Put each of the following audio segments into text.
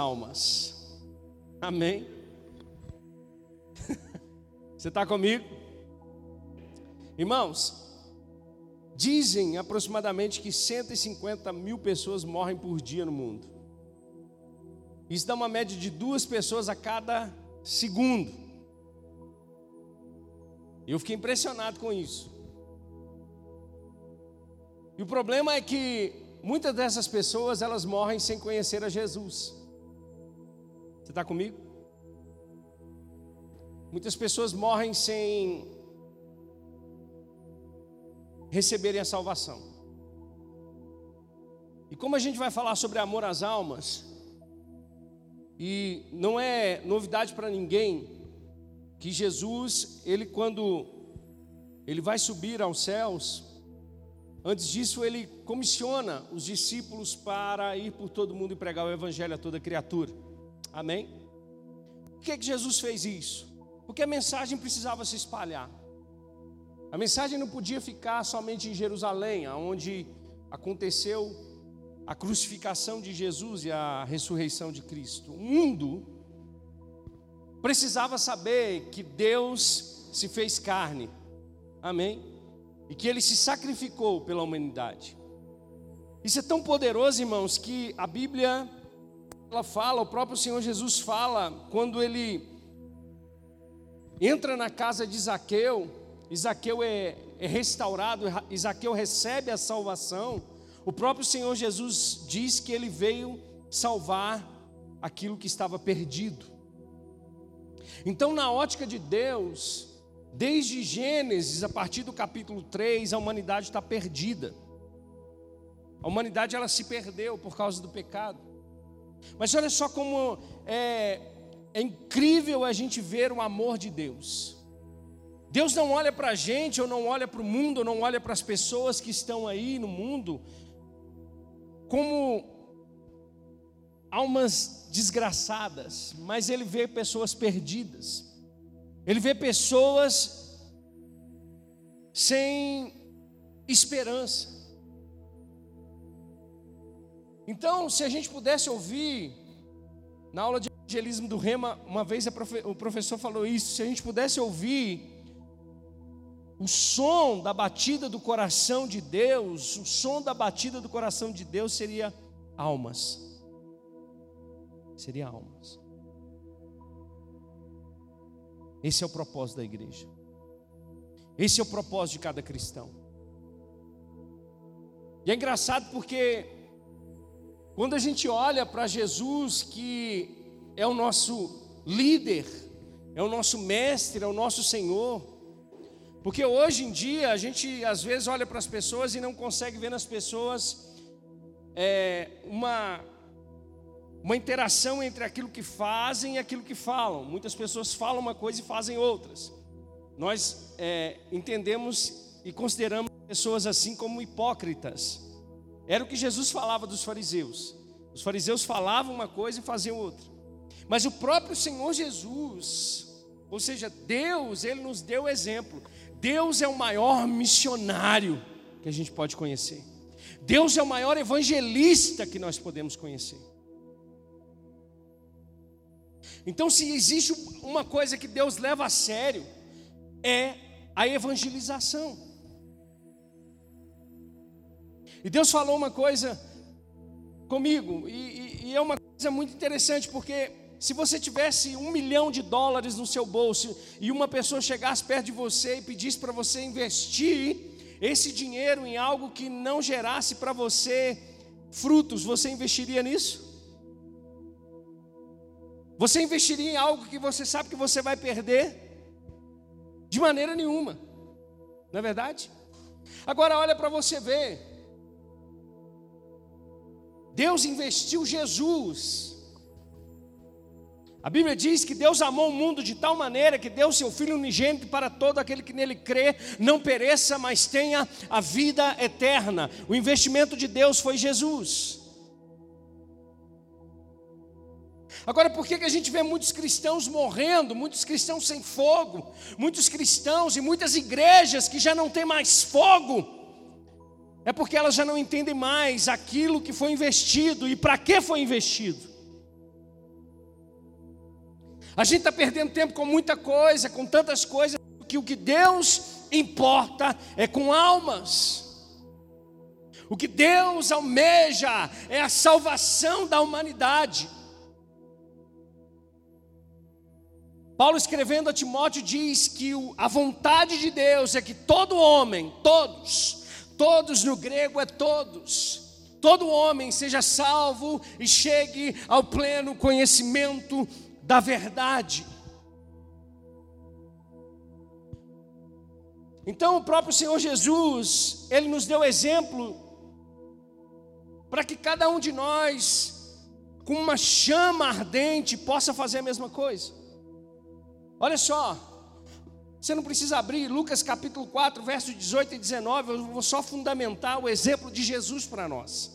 almas. Amém? Você está comigo? Irmãos, dizem aproximadamente que 150 mil pessoas morrem por dia no mundo. Isso dá uma média de duas pessoas a cada segundo. Eu fiquei impressionado com isso. E o problema é que muitas dessas pessoas elas morrem sem conhecer a Jesus. Você está comigo? Muitas pessoas morrem sem receberem a salvação. E como a gente vai falar sobre amor às almas, e não é novidade para ninguém que Jesus, ele quando ele vai subir aos céus, antes disso ele comissiona os discípulos para ir por todo mundo e pregar o evangelho a toda criatura. Amém? Por que, que Jesus fez isso? Porque a mensagem precisava se espalhar. A mensagem não podia ficar somente em Jerusalém, onde aconteceu a crucificação de Jesus e a ressurreição de Cristo. O mundo precisava saber que Deus se fez carne, amém? E que ele se sacrificou pela humanidade. Isso é tão poderoso, irmãos, que a Bíblia ela fala, o próprio Senhor Jesus fala, quando ele entra na casa de Zaqueu, Isaqueu é, é restaurado, Isaqueu recebe a salvação. O próprio Senhor Jesus diz que ele veio salvar aquilo que estava perdido. Então, na ótica de Deus, desde Gênesis, a partir do capítulo 3, a humanidade está perdida. A humanidade ela se perdeu por causa do pecado. Mas olha só como é, é incrível a gente ver o amor de Deus. Deus não olha para a gente, ou não olha para o mundo, ou não olha para as pessoas que estão aí no mundo, como almas desgraçadas, mas Ele vê pessoas perdidas, Ele vê pessoas sem esperança. Então, se a gente pudesse ouvir, na aula de evangelismo do Rema, uma vez o professor falou isso, se a gente pudesse ouvir o som da batida do coração de Deus, o som da batida do coração de Deus seria almas. Seria almas. Esse é o propósito da igreja. Esse é o propósito de cada cristão. E é engraçado porque quando a gente olha para Jesus, que é o nosso líder, é o nosso mestre, é o nosso Senhor, porque hoje em dia a gente às vezes olha para as pessoas e não consegue ver nas pessoas é, uma, uma interação entre aquilo que fazem e aquilo que falam. Muitas pessoas falam uma coisa e fazem outras. Nós é, entendemos e consideramos pessoas assim como hipócritas. Era o que Jesus falava dos fariseus. Os fariseus falavam uma coisa e faziam outra. Mas o próprio Senhor Jesus, ou seja, Deus, ele nos deu exemplo. Deus é o maior missionário que a gente pode conhecer. Deus é o maior evangelista que nós podemos conhecer. Então, se existe uma coisa que Deus leva a sério, é a evangelização. E Deus falou uma coisa comigo, e, e, e é uma coisa muito interessante, porque se você tivesse um milhão de dólares no seu bolso e uma pessoa chegasse perto de você e pedisse para você investir esse dinheiro em algo que não gerasse para você frutos, você investiria nisso? Você investiria em algo que você sabe que você vai perder? De maneira nenhuma, não é verdade? Agora olha para você ver. Deus investiu Jesus a Bíblia diz que Deus amou o mundo de tal maneira que deu seu Filho unigênito para todo aquele que nele crê, não pereça, mas tenha a vida eterna. O investimento de Deus foi Jesus. Agora, por que, que a gente vê muitos cristãos morrendo, muitos cristãos sem fogo, muitos cristãos e muitas igrejas que já não têm mais fogo? É porque elas já não entendem mais aquilo que foi investido e para que foi investido. A gente está perdendo tempo com muita coisa, com tantas coisas, que o que Deus importa é com almas. O que Deus almeja é a salvação da humanidade. Paulo escrevendo a Timóteo diz que a vontade de Deus é que todo homem, todos, todos no grego é todos, todo homem seja salvo e chegue ao pleno conhecimento da verdade. Então o próprio Senhor Jesus, ele nos deu exemplo para que cada um de nós, com uma chama ardente, possa fazer a mesma coisa. Olha só, você não precisa abrir Lucas capítulo 4, versos 18 e 19, eu vou só fundamentar o exemplo de Jesus para nós.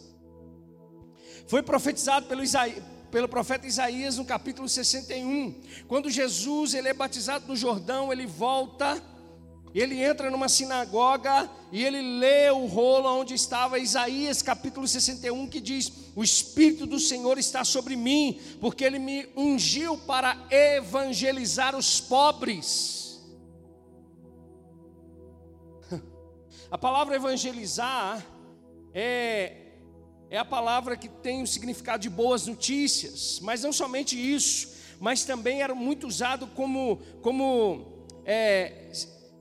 Foi profetizado pelo, Isaí, pelo profeta Isaías no capítulo 61, quando Jesus ele é batizado no Jordão, ele volta ele entra numa sinagoga e ele lê o rolo onde estava Isaías capítulo 61, que diz: O Espírito do Senhor está sobre mim, porque ele me ungiu para evangelizar os pobres. A palavra evangelizar é, é a palavra que tem o significado de boas notícias, mas não somente isso, mas também era muito usado como, como é,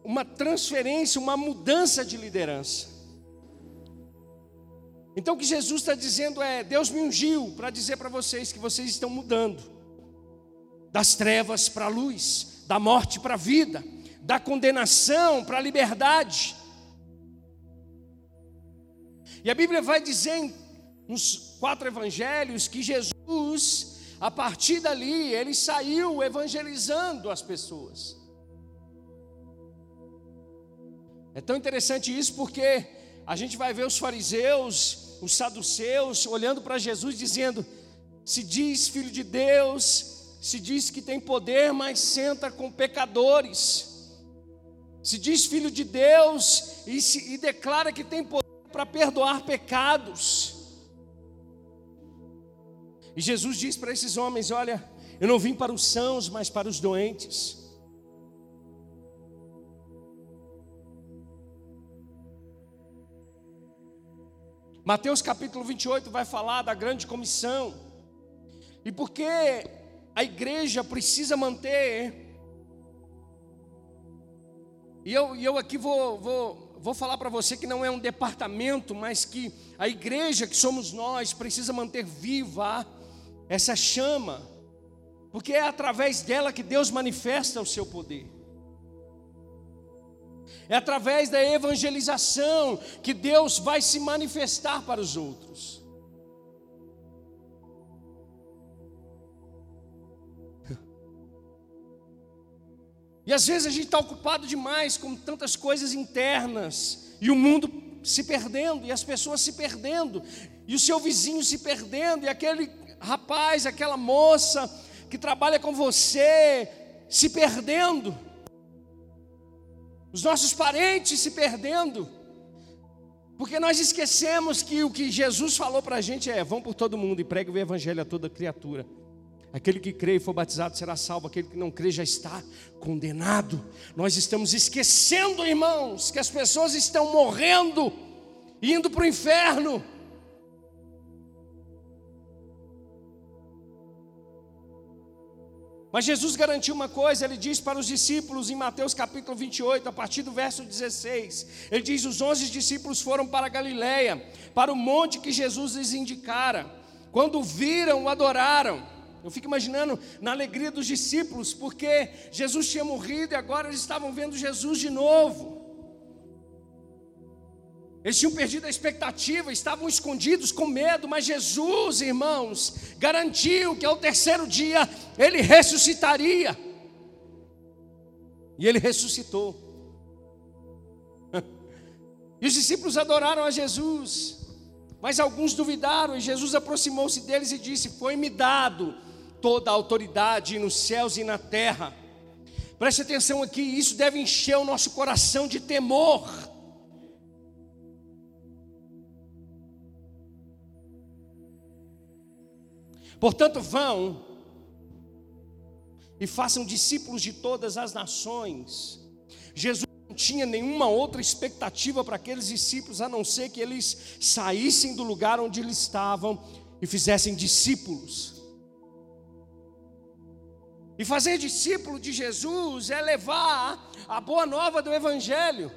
uma transferência, uma mudança de liderança. Então o que Jesus está dizendo é: Deus me ungiu para dizer para vocês que vocês estão mudando das trevas para a luz, da morte para a vida, da condenação para a liberdade. E a Bíblia vai dizer nos quatro evangelhos que Jesus, a partir dali, ele saiu evangelizando as pessoas. É tão interessante isso porque a gente vai ver os fariseus, os saduceus, olhando para Jesus dizendo: se diz filho de Deus, se diz que tem poder, mas senta com pecadores. Se diz filho de Deus e, se, e declara que tem poder para perdoar pecados. E Jesus diz para esses homens: Olha, eu não vim para os sãos, mas para os doentes. Mateus capítulo 28 vai falar da grande comissão. E porque a igreja precisa manter. E eu, eu aqui vou, vou, vou falar para você que não é um departamento, mas que a igreja que somos nós precisa manter viva essa chama, porque é através dela que Deus manifesta o seu poder. É através da evangelização que Deus vai se manifestar para os outros. E às vezes a gente está ocupado demais com tantas coisas internas, e o mundo se perdendo, e as pessoas se perdendo, e o seu vizinho se perdendo, e aquele rapaz, aquela moça que trabalha com você se perdendo os nossos parentes se perdendo, porque nós esquecemos que o que Jesus falou para a gente é: vão por todo mundo e pregue o evangelho a toda criatura. Aquele que crê e for batizado será salvo, aquele que não crê já está condenado. Nós estamos esquecendo, irmãos, que as pessoas estão morrendo, indo para o inferno. Mas Jesus garantiu uma coisa, ele diz para os discípulos em Mateus capítulo 28, a partir do verso 16: ele diz: Os onze discípulos foram para Galiléia, para o monte que Jesus lhes indicara. Quando viram, o adoraram. Eu fico imaginando na alegria dos discípulos, porque Jesus tinha morrido e agora eles estavam vendo Jesus de novo. Eles tinham perdido a expectativa, estavam escondidos com medo, mas Jesus, irmãos, garantiu que ao terceiro dia ele ressuscitaria. E ele ressuscitou. E os discípulos adoraram a Jesus, mas alguns duvidaram, e Jesus aproximou-se deles e disse: Foi-me dado toda a autoridade nos céus e na terra. Preste atenção aqui, isso deve encher o nosso coração de temor Portanto, vão e façam discípulos de todas as nações. Jesus não tinha nenhuma outra expectativa para aqueles discípulos a não ser que eles saíssem do lugar onde eles estavam e fizessem discípulos. E fazer discípulo de Jesus é levar a boa nova do Evangelho,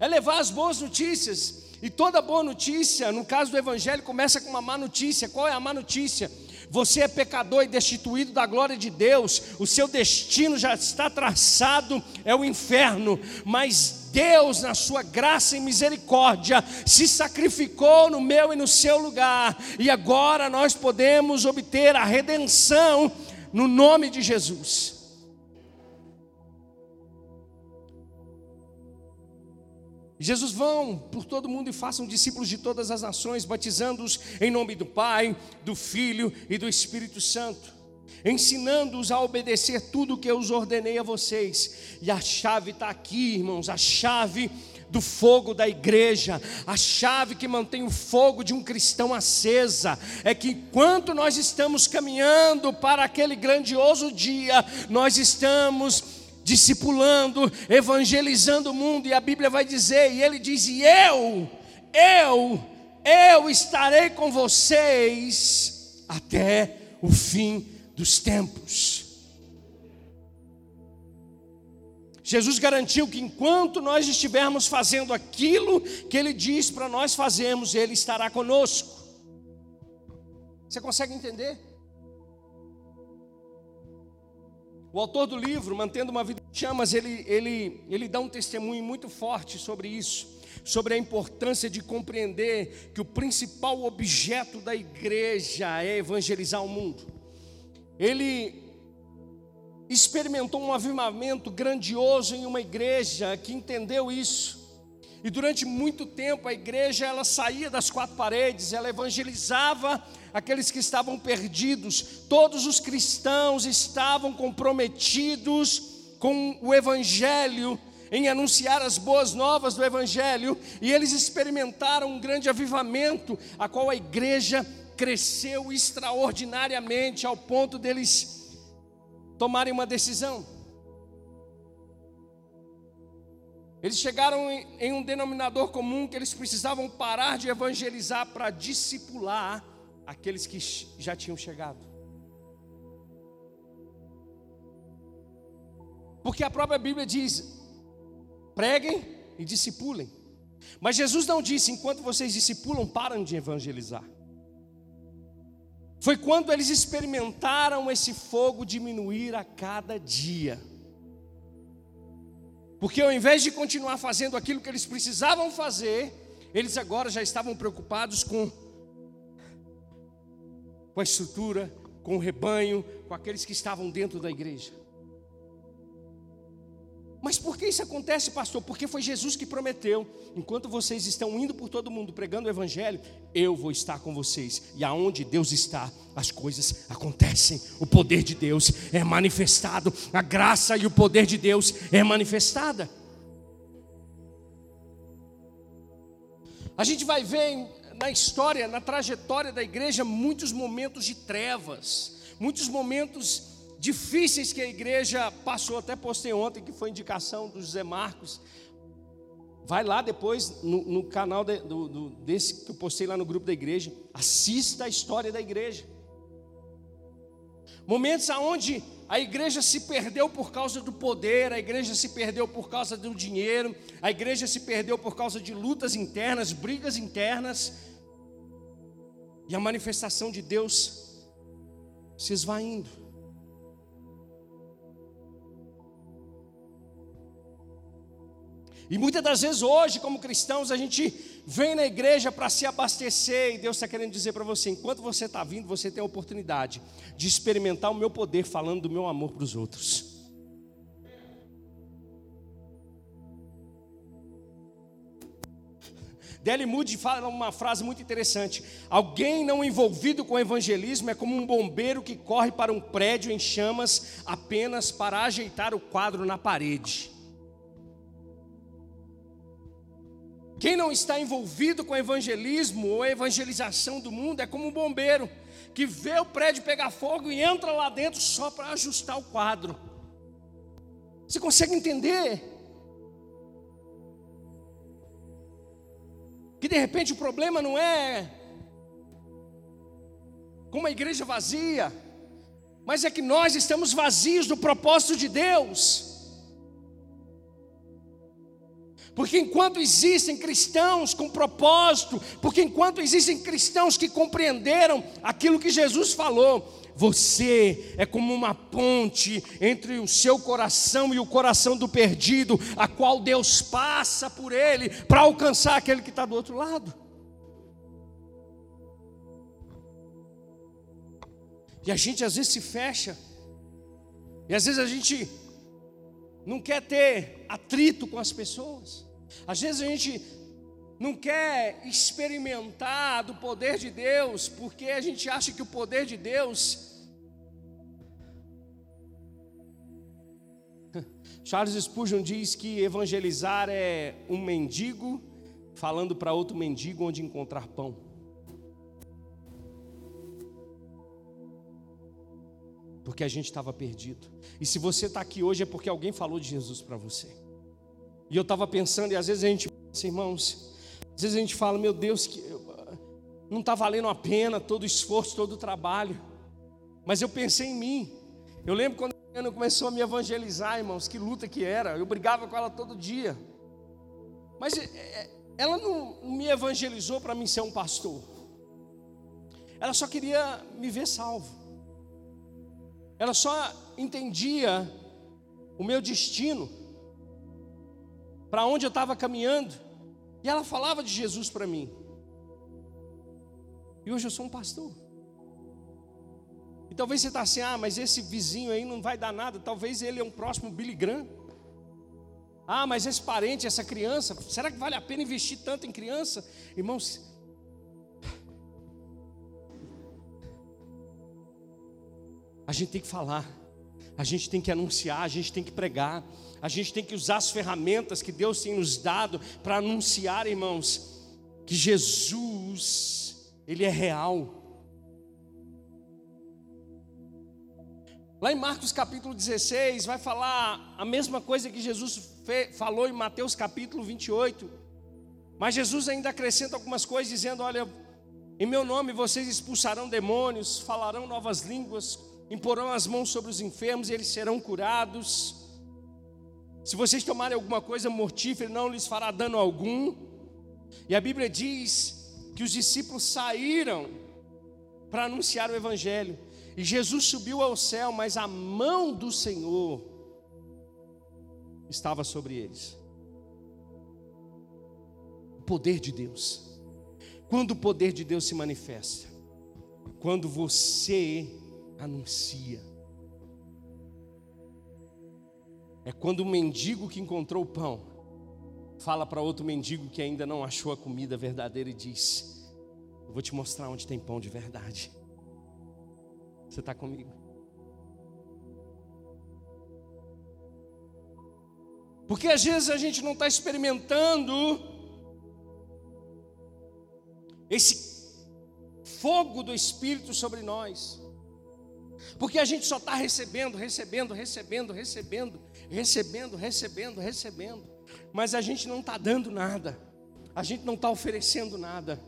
é levar as boas notícias. E toda boa notícia, no caso do Evangelho, começa com uma má notícia. Qual é a má notícia? Você é pecador e destituído da glória de Deus, o seu destino já está traçado, é o inferno, mas Deus, na sua graça e misericórdia, se sacrificou no meu e no seu lugar, e agora nós podemos obter a redenção no nome de Jesus. Jesus vão por todo mundo e façam discípulos de todas as nações, batizando-os em nome do Pai, do Filho e do Espírito Santo, ensinando-os a obedecer tudo o que eu os ordenei a vocês. E a chave está aqui, irmãos, a chave do fogo da igreja, a chave que mantém o fogo de um cristão acesa, é que enquanto nós estamos caminhando para aquele grandioso dia, nós estamos discipulando, evangelizando o mundo, e a Bíblia vai dizer, e ele diz: e eu, eu, eu estarei com vocês até o fim dos tempos. Jesus garantiu que enquanto nós estivermos fazendo aquilo que Ele diz para nós fazermos, Ele estará conosco. Você consegue entender? O autor do livro, Mantendo uma Vida em Chamas, ele, ele, ele dá um testemunho muito forte sobre isso, sobre a importância de compreender que o principal objeto da igreja é evangelizar o mundo. Ele experimentou um avivamento grandioso em uma igreja que entendeu isso. E durante muito tempo a igreja ela saía das quatro paredes, ela evangelizava aqueles que estavam perdidos, todos os cristãos estavam comprometidos com o Evangelho, em anunciar as boas novas do Evangelho, e eles experimentaram um grande avivamento, a qual a igreja cresceu extraordinariamente, ao ponto deles tomarem uma decisão. Eles chegaram em, um denominador comum que eles precisavam parar de evangelizar para discipular aqueles que já tinham chegado. Porque a própria Bíblia diz: preguem e discipulem. Mas Jesus não disse: enquanto vocês discipulam, param de evangelizar. Foi quando eles experimentaram esse fogo diminuir a cada dia. Porque ao invés de continuar fazendo aquilo que eles precisavam fazer, eles agora já estavam preocupados com com a estrutura, com o rebanho, com aqueles que estavam dentro da igreja. Mas por que isso acontece, pastor? Porque foi Jesus que prometeu: enquanto vocês estão indo por todo mundo pregando o Evangelho, eu vou estar com vocês. E aonde Deus está, as coisas acontecem. O poder de Deus é manifestado, a graça e o poder de Deus é manifestada. A gente vai ver na história, na trajetória da igreja, muitos momentos de trevas, muitos momentos difíceis que a igreja passou. Até postei ontem, que foi indicação do José Marcos. Vai lá depois no, no canal de, do, do, desse que eu postei lá no grupo da igreja. Assista a história da igreja. Momentos onde a igreja se perdeu por causa do poder, a igreja se perdeu por causa do dinheiro, a igreja se perdeu por causa de lutas internas, brigas internas, e a manifestação de Deus se esvaindo. E muitas das vezes hoje, como cristãos, a gente vem na igreja para se abastecer, e Deus está querendo dizer para você: enquanto você está vindo, você tem a oportunidade de experimentar o meu poder falando do meu amor para os outros. Dele Moody fala uma frase muito interessante: Alguém não envolvido com o evangelismo é como um bombeiro que corre para um prédio em chamas apenas para ajeitar o quadro na parede. Quem não está envolvido com o evangelismo ou a evangelização do mundo é como um bombeiro que vê o prédio pegar fogo e entra lá dentro só para ajustar o quadro. Você consegue entender? Que de repente o problema não é com uma igreja vazia, mas é que nós estamos vazios do propósito de Deus. Porque enquanto existem cristãos com propósito, porque enquanto existem cristãos que compreenderam aquilo que Jesus falou, você é como uma ponte entre o seu coração e o coração do perdido, a qual Deus passa por ele para alcançar aquele que está do outro lado. E a gente às vezes se fecha, e às vezes a gente não quer ter atrito com as pessoas. Às vezes a gente não quer experimentar do poder de Deus, porque a gente acha que o poder de Deus. Charles Spurgeon diz que evangelizar é um mendigo falando para outro mendigo onde encontrar pão. Porque a gente estava perdido. E se você está aqui hoje é porque alguém falou de Jesus para você. E eu estava pensando, e às vezes a gente, assim, irmãos, às vezes a gente fala, meu Deus, que não está valendo a pena todo o esforço, todo o trabalho. Mas eu pensei em mim. Eu lembro quando a Ana começou a me evangelizar, irmãos, que luta que era. Eu brigava com ela todo dia. Mas é, é, ela não me evangelizou para mim ser um pastor. Ela só queria me ver salvo. Ela só entendia o meu destino, para onde eu estava caminhando, e ela falava de Jesus para mim. E hoje eu sou um pastor. E talvez você está assim, ah, mas esse vizinho aí não vai dar nada. Talvez ele é um próximo Billy Graham. Ah, mas esse parente, essa criança, será que vale a pena investir tanto em criança? Irmãos, A gente tem que falar, a gente tem que anunciar, a gente tem que pregar, a gente tem que usar as ferramentas que Deus tem nos dado para anunciar, irmãos, que Jesus, Ele é real. Lá em Marcos capítulo 16, vai falar a mesma coisa que Jesus falou em Mateus capítulo 28. Mas Jesus ainda acrescenta algumas coisas, dizendo: Olha, em meu nome vocês expulsarão demônios, falarão novas línguas, imporão as mãos sobre os enfermos e eles serão curados. Se vocês tomarem alguma coisa mortífera, não lhes fará dano algum. E a Bíblia diz que os discípulos saíram para anunciar o Evangelho. E Jesus subiu ao céu, mas a mão do Senhor estava sobre eles. O poder de Deus. Quando o poder de Deus se manifesta? Quando você anuncia. É quando o mendigo que encontrou o pão fala para outro mendigo que ainda não achou a comida verdadeira e diz: Eu vou te mostrar onde tem pão de verdade. Você está comigo? Porque às vezes a gente não está experimentando esse fogo do Espírito sobre nós. Porque a gente só está recebendo, recebendo, recebendo, recebendo, recebendo, recebendo, recebendo. Mas a gente não está dando nada. A gente não está oferecendo nada.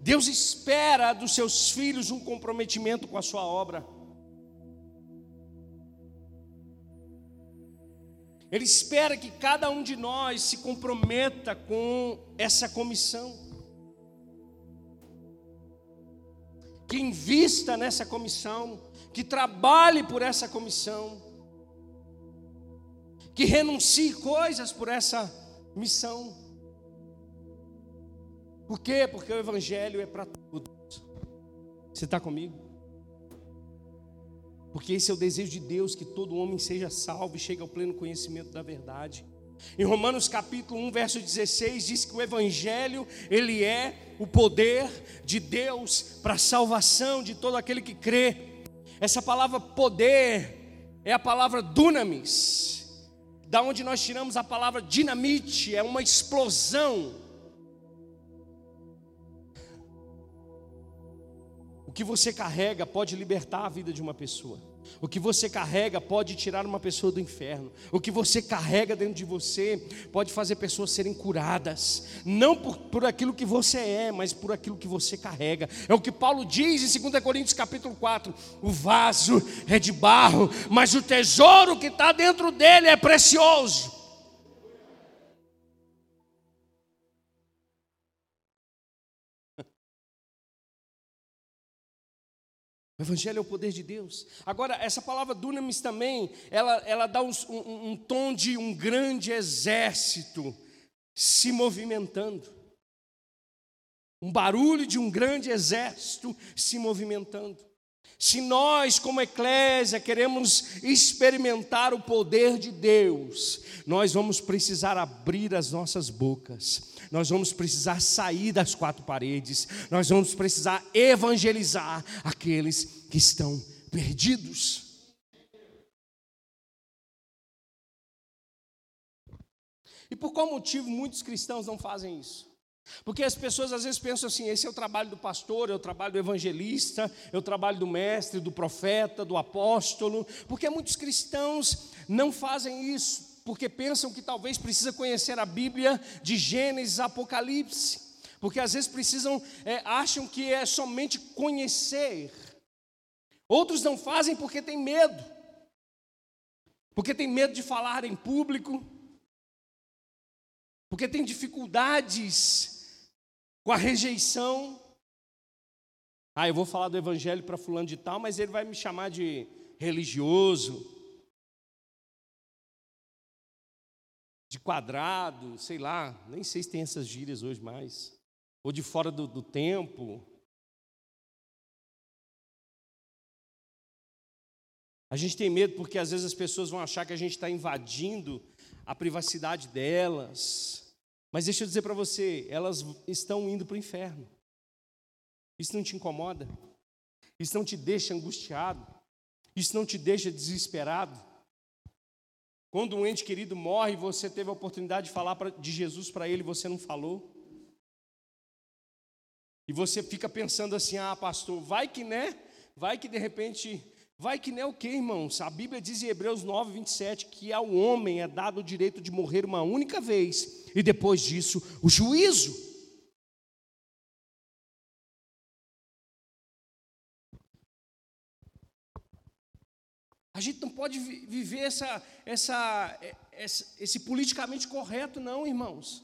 Deus espera dos seus filhos um comprometimento com a sua obra. Ele espera que cada um de nós se comprometa com essa comissão. Que invista nessa comissão, que trabalhe por essa comissão, que renuncie coisas por essa missão. Por quê? Porque o Evangelho é para todos. Você está comigo? Porque esse é o desejo de Deus, que todo homem seja salvo e chegue ao pleno conhecimento da verdade. Em Romanos capítulo 1, verso 16, diz que o evangelho, ele é o poder de Deus para a salvação de todo aquele que crê. Essa palavra poder é a palavra dunamis, da onde nós tiramos a palavra dinamite, é uma explosão. que você carrega pode libertar a vida de uma pessoa. O que você carrega pode tirar uma pessoa do inferno. O que você carrega dentro de você pode fazer pessoas serem curadas. Não por, por aquilo que você é, mas por aquilo que você carrega. É o que Paulo diz em 2 Coríntios capítulo 4: o vaso é de barro, mas o tesouro que está dentro dele é precioso. O Evangelho é o poder de Deus. Agora, essa palavra dunamis também, ela, ela dá um, um, um tom de um grande exército se movimentando. Um barulho de um grande exército se movimentando. Se nós, como eclésia, queremos experimentar o poder de Deus, nós vamos precisar abrir as nossas bocas nós vamos precisar sair das quatro paredes, nós vamos precisar evangelizar aqueles que estão perdidos. E por qual motivo muitos cristãos não fazem isso? Porque as pessoas às vezes pensam assim: esse é o trabalho do pastor, é o trabalho do evangelista, é o trabalho do mestre, do profeta, do apóstolo. Porque muitos cristãos não fazem isso porque pensam que talvez precisa conhecer a Bíblia de Gênesis Apocalipse, porque às vezes precisam, é, acham que é somente conhecer. Outros não fazem porque tem medo, porque tem medo de falar em público, porque tem dificuldades com a rejeição. Ah, eu vou falar do evangelho para fulano de tal, mas ele vai me chamar de religioso. de quadrado, sei lá, nem sei se tem essas gírias hoje mais, ou de fora do, do tempo. A gente tem medo porque às vezes as pessoas vão achar que a gente está invadindo a privacidade delas. Mas deixa eu dizer para você, elas estão indo para o inferno. Isso não te incomoda? Isso não te deixa angustiado? Isso não te deixa desesperado? Quando um ente querido morre você teve a oportunidade de falar de Jesus para ele, você não falou. E você fica pensando assim: ah, pastor, vai que né? Vai que de repente. Vai que né o que, irmãos? A Bíblia diz em Hebreus 9, 27 que ao homem é dado o direito de morrer uma única vez, e depois disso, o juízo. A gente não pode viver essa, essa, esse politicamente correto, não, irmãos.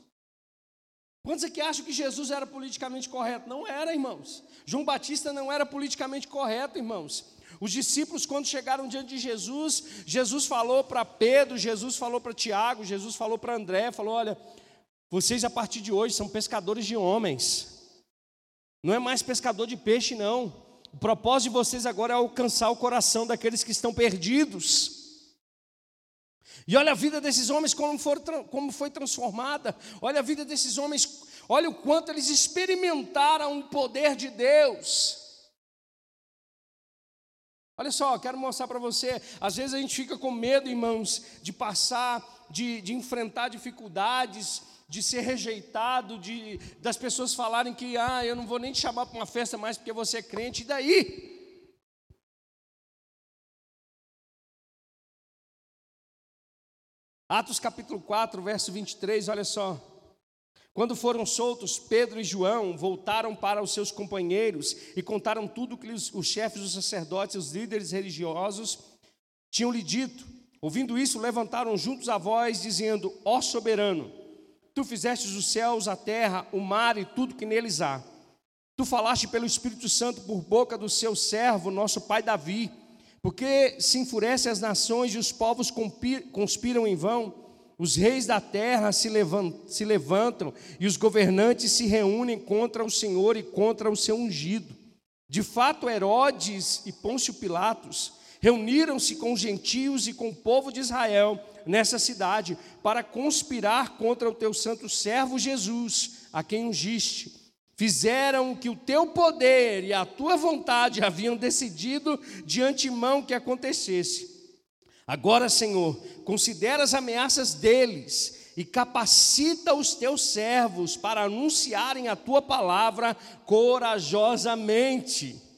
Quantos aqui acham que Jesus era politicamente correto? Não era, irmãos. João Batista não era politicamente correto, irmãos. Os discípulos, quando chegaram diante de Jesus, Jesus falou para Pedro, Jesus falou para Tiago, Jesus falou para André, falou: olha, vocês a partir de hoje são pescadores de homens. Não é mais pescador de peixe, não. O propósito de vocês agora é alcançar o coração daqueles que estão perdidos. E olha a vida desses homens como, como foi transformada. Olha a vida desses homens, olha o quanto eles experimentaram o poder de Deus. Olha só, quero mostrar para você. Às vezes a gente fica com medo, irmãos, de passar, de, de enfrentar dificuldades, de ser rejeitado, de das pessoas falarem que ah, eu não vou nem te chamar para uma festa mais porque você é crente, e daí? Atos capítulo 4, verso 23, olha só. Quando foram soltos, Pedro e João voltaram para os seus companheiros e contaram tudo o que os, chefes dos sacerdotes e os líderes religiosos tinham lhe dito. Ouvindo isso, levantaram juntos a voz, dizendo: Ó soberano, Tu fizestes os céus, a terra, o mar e tudo que neles há. Tu falaste pelo Espírito Santo por boca do seu servo, nosso pai Davi, porque se enfurecem as nações e os povos conspiram em vão, os reis da terra se levantam, se levantam e os governantes se reúnem contra o Senhor e contra o seu ungido. De fato, Herodes e Pôncio Pilatos reuniram-se com os gentios e com o povo de Israel nessa cidade para conspirar contra o teu santo servo Jesus, a quem ungiste. Fizeram que o teu poder e a tua vontade haviam decidido de antemão que acontecesse. Agora, Senhor, considera as ameaças deles e capacita os teus servos para anunciarem a tua palavra corajosamente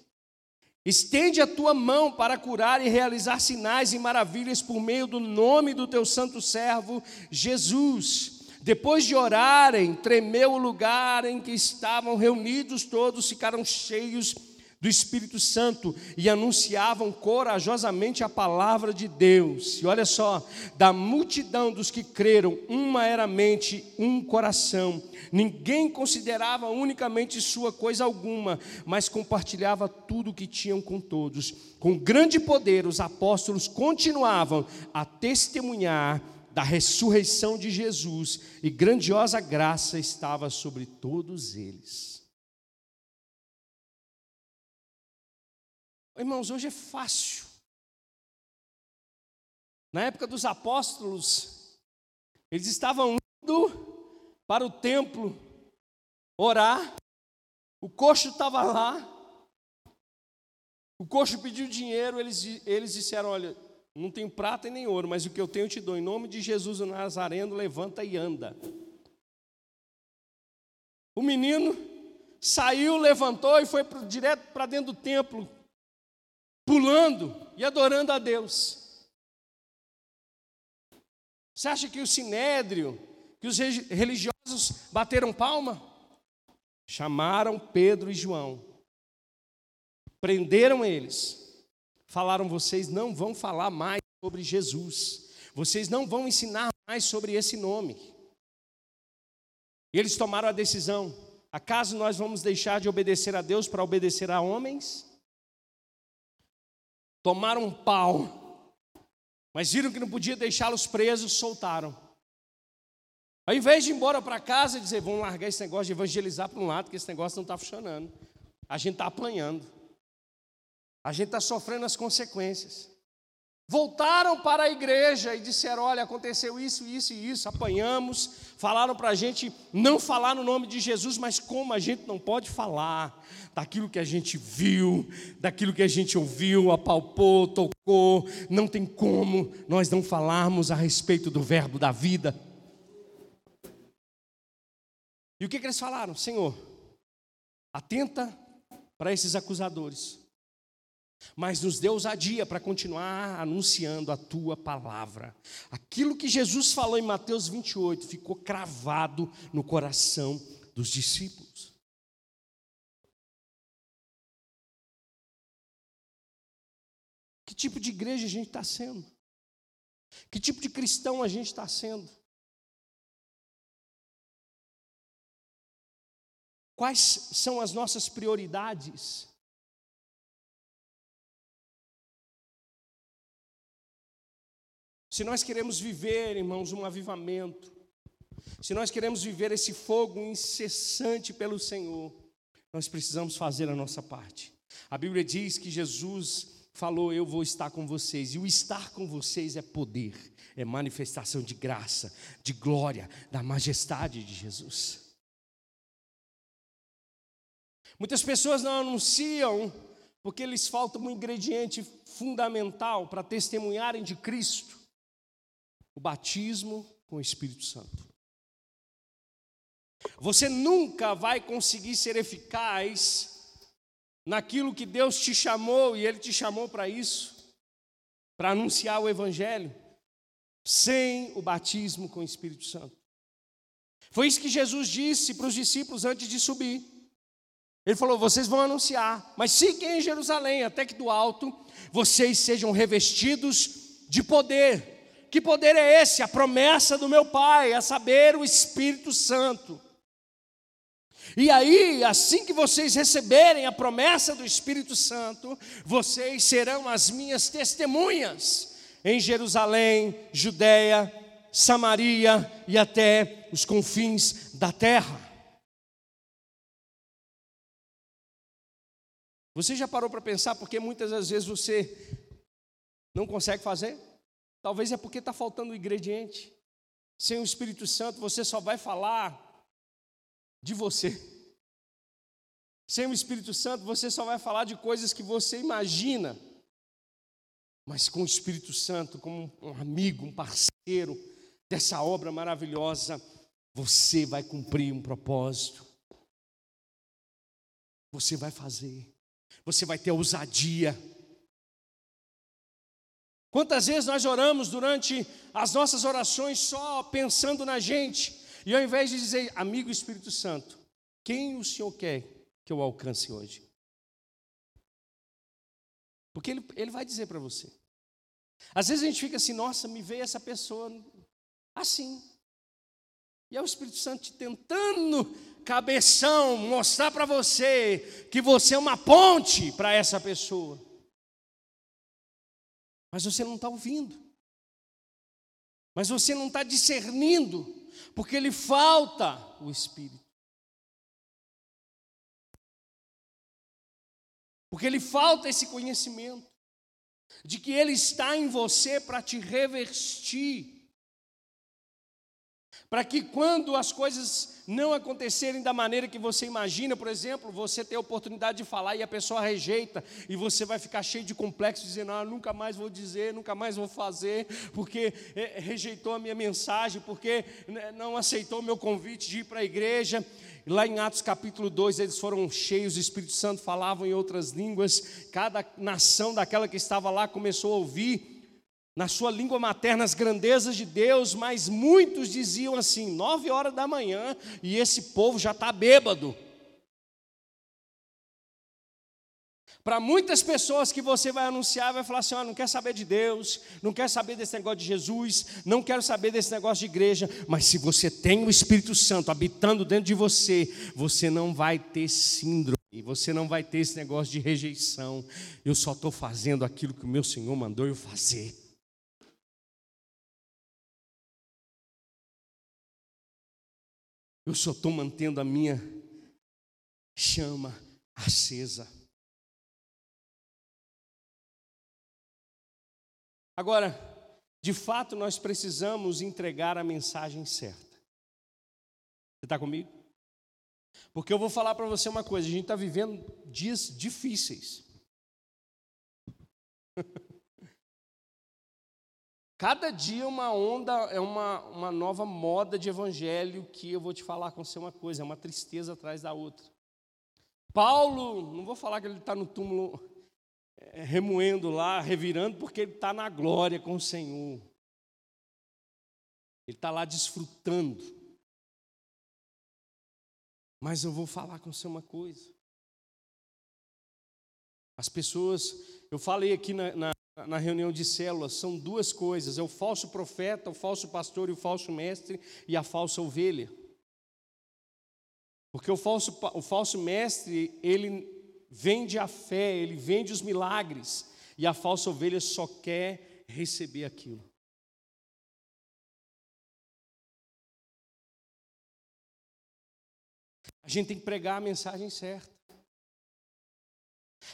Estende a tua mão para curar e realizar sinais e maravilhas por meio do nome do teu santo servo Jesus. Depois de orarem, tremeu o lugar em que estavam reunidos todos, ficaram cheios do Espírito Santo e anunciavam corajosamente a palavra de Deus. E olha só, da multidão dos que creram, uma era mente, um coração. Ninguém considerava unicamente sua coisa alguma, mas compartilhava tudo o que tinham com todos. Com grande poder, os apóstolos continuavam a testemunhar da ressurreição de Jesus, e grandiosa graça estava sobre todos eles. Irmãos, hoje é fácil. Na época dos apóstolos, eles estavam indo para o templo orar, o coxo estava lá, o coxo pediu dinheiro, eles, eles disseram: Olha, não tenho prata e nem ouro, mas o que eu tenho eu te dou. Em nome de Jesus o Nazareno, levanta e anda. O menino saiu, levantou e foi direto para dentro do templo, pulando e adorando a Deus. Você acha que o sinédrio, que os religiosos bateram palma? Chamaram Pedro e João, prenderam eles, falaram: vocês não vão falar mais sobre Jesus, vocês não vão ensinar mais sobre esse nome. E eles tomaram a decisão: acaso nós vamos deixar de obedecer a Deus para obedecer a homens? Tomaram um pau, mas viram que não podia deixá-los presos, soltaram. Ao invés de ir embora para casa e dizer, vamos largar esse negócio de evangelizar para um lado, que esse negócio não está funcionando. A gente está apanhando. A gente está sofrendo as consequências. Voltaram para a igreja e disseram: Olha, aconteceu isso, isso e isso, apanhamos. Falaram para a gente não falar no nome de Jesus, mas como a gente não pode falar daquilo que a gente viu, daquilo que a gente ouviu, apalpou, tocou, não tem como nós não falarmos a respeito do Verbo da vida. E o que, que eles falaram? Senhor, atenta para esses acusadores mas nos dê ousadia para continuar anunciando a tua palavra. Aquilo que Jesus falou em Mateus 28 ficou cravado no coração dos discípulos. Que tipo de igreja a gente está sendo? Que tipo de cristão a gente está sendo? Quais são as nossas prioridades? Se nós queremos viver, irmãos, um avivamento, se nós queremos viver esse fogo incessante pelo Senhor, nós precisamos fazer a nossa parte. A Bíblia diz que Jesus falou: Eu vou estar com vocês, e o estar com vocês é poder, é manifestação de graça, de glória, da majestade de Jesus. Muitas pessoas não anunciam porque lhes falta um ingrediente fundamental para testemunharem de Cristo o batismo com o Espírito Santo. Você nunca vai conseguir ser eficaz naquilo que Deus te chamou e Ele te chamou para isso, para anunciar o Evangelho, sem o batismo com o Espírito Santo. Foi isso que Jesus disse para os discípulos antes de subir. Ele falou: vocês vão anunciar, mas fiquem em Jerusalém, até que do alto vocês sejam revestidos de poder. Que poder é esse? A promessa do meu Pai, a saber, o Espírito Santo. E aí, assim que vocês receberem a promessa do Espírito Santo, vocês serão as minhas testemunhas em Jerusalém, Judéia, Samaria e até os confins da terra. Você já parou para pensar porque muitas das vezes você não consegue fazer? Talvez é porque está faltando o ingrediente. Sem o Espírito Santo, você só vai falar de você. Sem o Espírito Santo, você só vai falar de coisas que você imagina. Mas com o Espírito Santo, como um amigo, um parceiro dessa obra maravilhosa, você vai cumprir um propósito. Você vai fazer. você vai ter ousadia. Quantas vezes nós oramos durante as nossas orações só pensando na gente, e ao invés de dizer, amigo Espírito Santo, quem o Senhor quer que eu alcance hoje? Porque ele, ele vai dizer para você. Às vezes a gente fica assim, nossa, me veio essa pessoa assim. E é o Espírito Santo te tentando, cabeção, mostrar para você que você é uma ponte para essa pessoa. Mas você não está ouvindo. Mas você não está discernindo, porque lhe falta o Espírito. Porque lhe falta esse conhecimento de que Ele está em você para te revestir para que quando as coisas não acontecerem da maneira que você imagina, por exemplo, você ter a oportunidade de falar e a pessoa rejeita, e você vai ficar cheio de complexo, dizendo: ah, nunca mais vou dizer, nunca mais vou fazer, porque é, rejeitou a minha mensagem, porque né, não aceitou o meu convite de ir para a igreja. Lá em Atos capítulo 2, eles foram cheios, o Espírito Santo falavam em outras línguas, cada nação daquela que estava lá começou a ouvir na sua língua materna as grandezas de Deus, mas muitos diziam assim, nove horas da manhã, e esse povo já está bêbado. Para muitas pessoas que você vai anunciar, vai falar assim: oh, não quer saber de Deus, não quer saber desse negócio de Jesus, não quero saber desse negócio de igreja, mas se você tem o Espírito Santo habitando dentro de você, você não vai ter síndrome, você não vai ter esse negócio de rejeição. Eu só estou fazendo aquilo que o meu Senhor mandou eu fazer. Eu só estou mantendo a minha chama acesa. Agora, de fato, nós precisamos entregar a mensagem certa. Você está comigo? Porque eu vou falar para você uma coisa: a gente está vivendo dias difíceis. Cada dia uma onda, é uma, uma nova moda de evangelho que eu vou te falar com você uma coisa, é uma tristeza atrás da outra. Paulo, não vou falar que ele está no túmulo é, remoendo lá, revirando, porque ele está na glória com o Senhor. Ele está lá desfrutando. Mas eu vou falar com você uma coisa. As pessoas, eu falei aqui na, na, na reunião de células, são duas coisas: é o falso profeta, o falso pastor e o falso mestre, e a falsa ovelha. Porque o falso, o falso mestre, ele vende a fé, ele vende os milagres, e a falsa ovelha só quer receber aquilo. A gente tem que pregar a mensagem certa.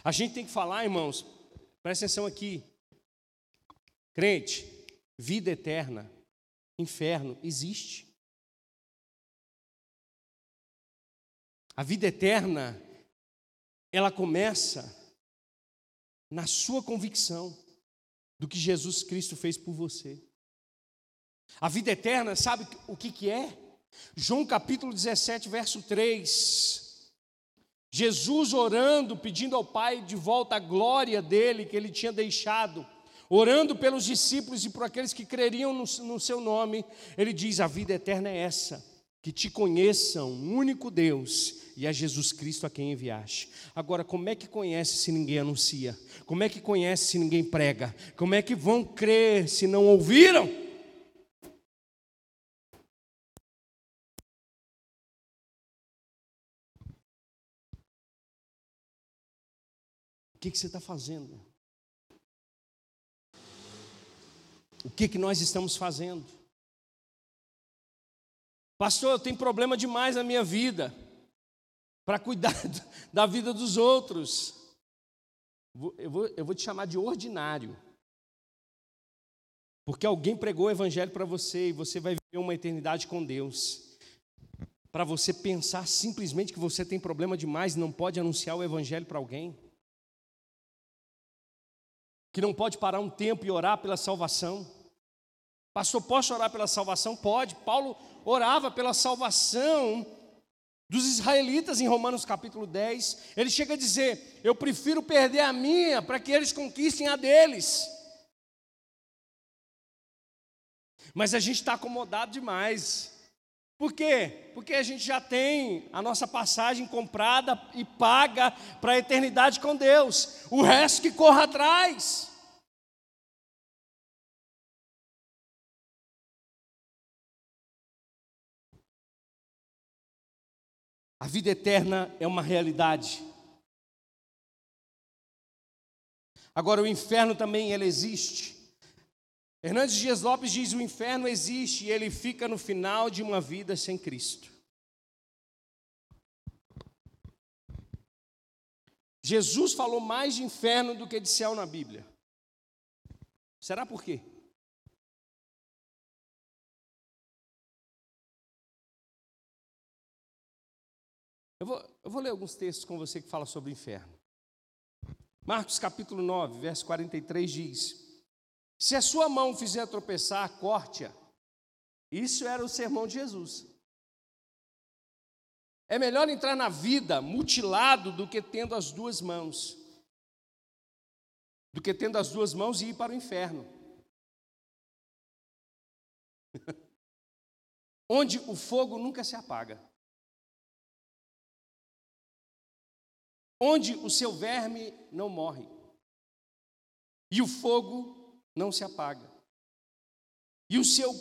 A gente tem que falar, irmãos, presta atenção aqui. Crente, vida eterna, inferno, existe. A vida eterna, ela começa na sua convicção do que Jesus Cristo fez por você. A vida eterna, sabe o que, que é? João capítulo 17, verso 3. Jesus orando, pedindo ao Pai de volta a glória dele que ele tinha deixado, orando pelos discípulos e por aqueles que creriam no, no seu nome, ele diz: A vida eterna é essa, que te conheçam, o único Deus e a Jesus Cristo a quem enviaste. Agora, como é que conhece se ninguém anuncia? Como é que conhece se ninguém prega? Como é que vão crer se não ouviram? O que, que você está fazendo? O que, que nós estamos fazendo? Pastor, eu tenho problema demais na minha vida para cuidar da vida dos outros. Eu vou, eu vou te chamar de ordinário. Porque alguém pregou o evangelho para você e você vai viver uma eternidade com Deus. Para você pensar simplesmente que você tem problema demais e não pode anunciar o evangelho para alguém que não pode parar um tempo e orar pela salvação. Pastor, posso orar pela salvação? Pode. Paulo orava pela salvação dos israelitas em Romanos capítulo 10. Ele chega a dizer: Eu prefiro perder a minha para que eles conquistem a deles. Mas a gente está acomodado demais. Por quê? Porque a gente já tem a nossa passagem comprada e paga para a eternidade com Deus. O resto que corra atrás. A vida eterna é uma realidade. Agora, o inferno também ele existe. Hernandes Dias Lopes diz: o inferno existe e ele fica no final de uma vida sem Cristo. Jesus falou mais de inferno do que de céu na Bíblia. Será por quê? Eu vou, eu vou ler alguns textos com você que fala sobre o inferno. Marcos capítulo 9, verso 43 diz: Se a sua mão fizer tropeçar, corte-a. Isso era o sermão de Jesus. É melhor entrar na vida mutilado do que tendo as duas mãos. Do que tendo as duas mãos e ir para o inferno. Onde o fogo nunca se apaga. Onde o seu verme não morre, e o fogo não se apaga. E o seu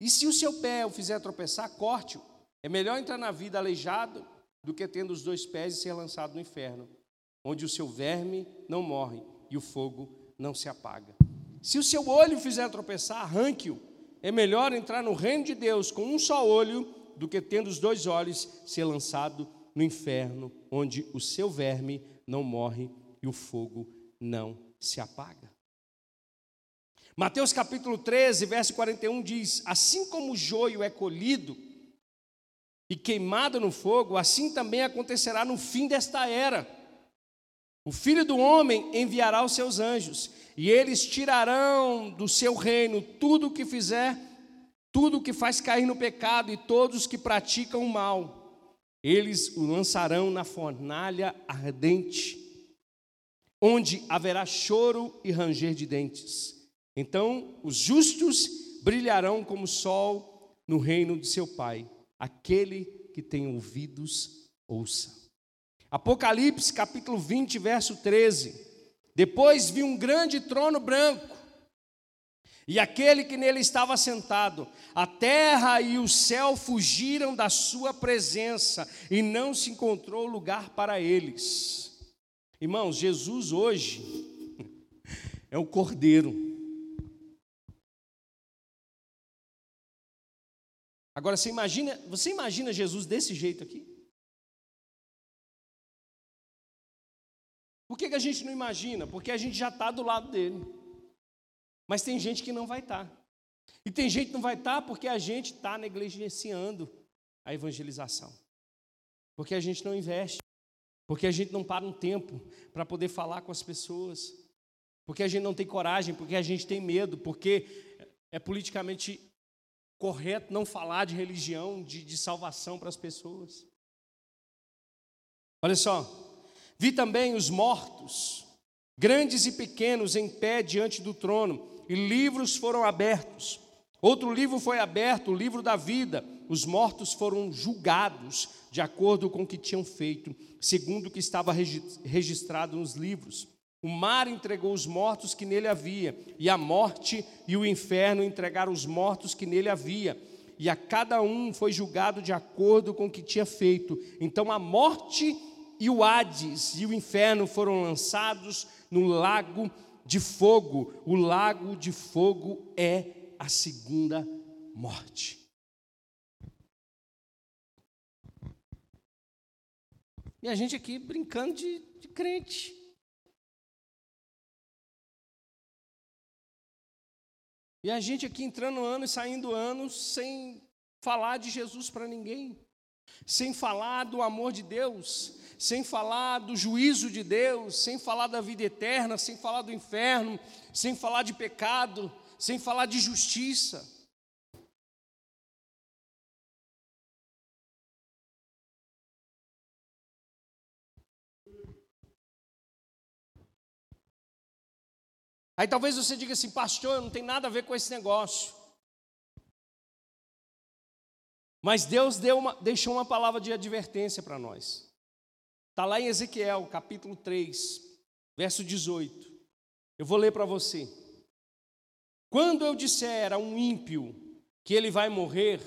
e se o seu pé o fizer tropeçar, corte-o. É melhor entrar na vida aleijado do que tendo os dois pés e ser lançado no inferno, onde o seu verme não morre e o fogo não se apaga. Se o seu olho fizer tropeçar, arranque-o. É melhor entrar no reino de Deus com um só olho do que tendo os dois olhos ser lançado no inferno, onde o seu verme não morre e o fogo não se apaga. Mateus capítulo 13, verso 41 diz: Assim como o joio é colhido e queimado no fogo, assim também acontecerá no fim desta era. O filho do homem enviará os seus anjos, e eles tirarão do seu reino tudo o que fizer, tudo o que faz cair no pecado e todos que praticam o mal eles o lançarão na fornalha ardente, onde haverá choro e ranger de dentes. Então os justos brilharão como o sol no reino de seu Pai. Aquele que tem ouvidos, ouça. Apocalipse capítulo 20, verso 13. Depois vi um grande trono branco e aquele que nele estava sentado. A terra e o céu fugiram da sua presença e não se encontrou lugar para eles. Irmãos, Jesus hoje é o Cordeiro. Agora você imagina, você imagina Jesus desse jeito aqui? Por que, que a gente não imagina? Porque a gente já está do lado dele. Mas tem gente que não vai estar. Tá. E tem gente que não vai estar tá porque a gente está negligenciando a evangelização. Porque a gente não investe. Porque a gente não para um tempo para poder falar com as pessoas. Porque a gente não tem coragem, porque a gente tem medo, porque é politicamente correto não falar de religião, de, de salvação para as pessoas. Olha só, vi também os mortos, grandes e pequenos, em pé diante do trono, e livros foram abertos. Outro livro foi aberto, o livro da vida. Os mortos foram julgados de acordo com o que tinham feito, segundo o que estava registrado nos livros. O mar entregou os mortos que nele havia, e a morte e o inferno entregaram os mortos que nele havia, e a cada um foi julgado de acordo com o que tinha feito. Então a morte e o Hades e o inferno foram lançados no lago de fogo. O lago de fogo é a segunda morte. E a gente aqui brincando de, de crente. E a gente aqui entrando ano e saindo ano sem falar de Jesus para ninguém, sem falar do amor de Deus, sem falar do juízo de Deus, sem falar da vida eterna, sem falar do inferno, sem falar de pecado, sem falar de justiça. Aí talvez você diga assim, pastor, eu não tem nada a ver com esse negócio. Mas Deus deu uma, deixou uma palavra de advertência para nós. Está lá em Ezequiel, capítulo 3, verso 18. Eu vou ler para você. Quando eu disser a um ímpio que ele vai morrer,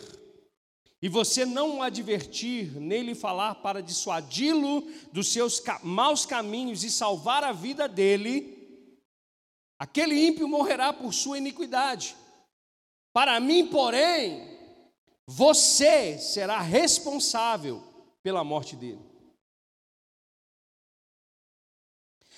e você não o advertir, nem lhe falar para dissuadi-lo dos seus maus caminhos e salvar a vida dele, aquele ímpio morrerá por sua iniquidade. Para mim, porém, você será responsável pela morte dele.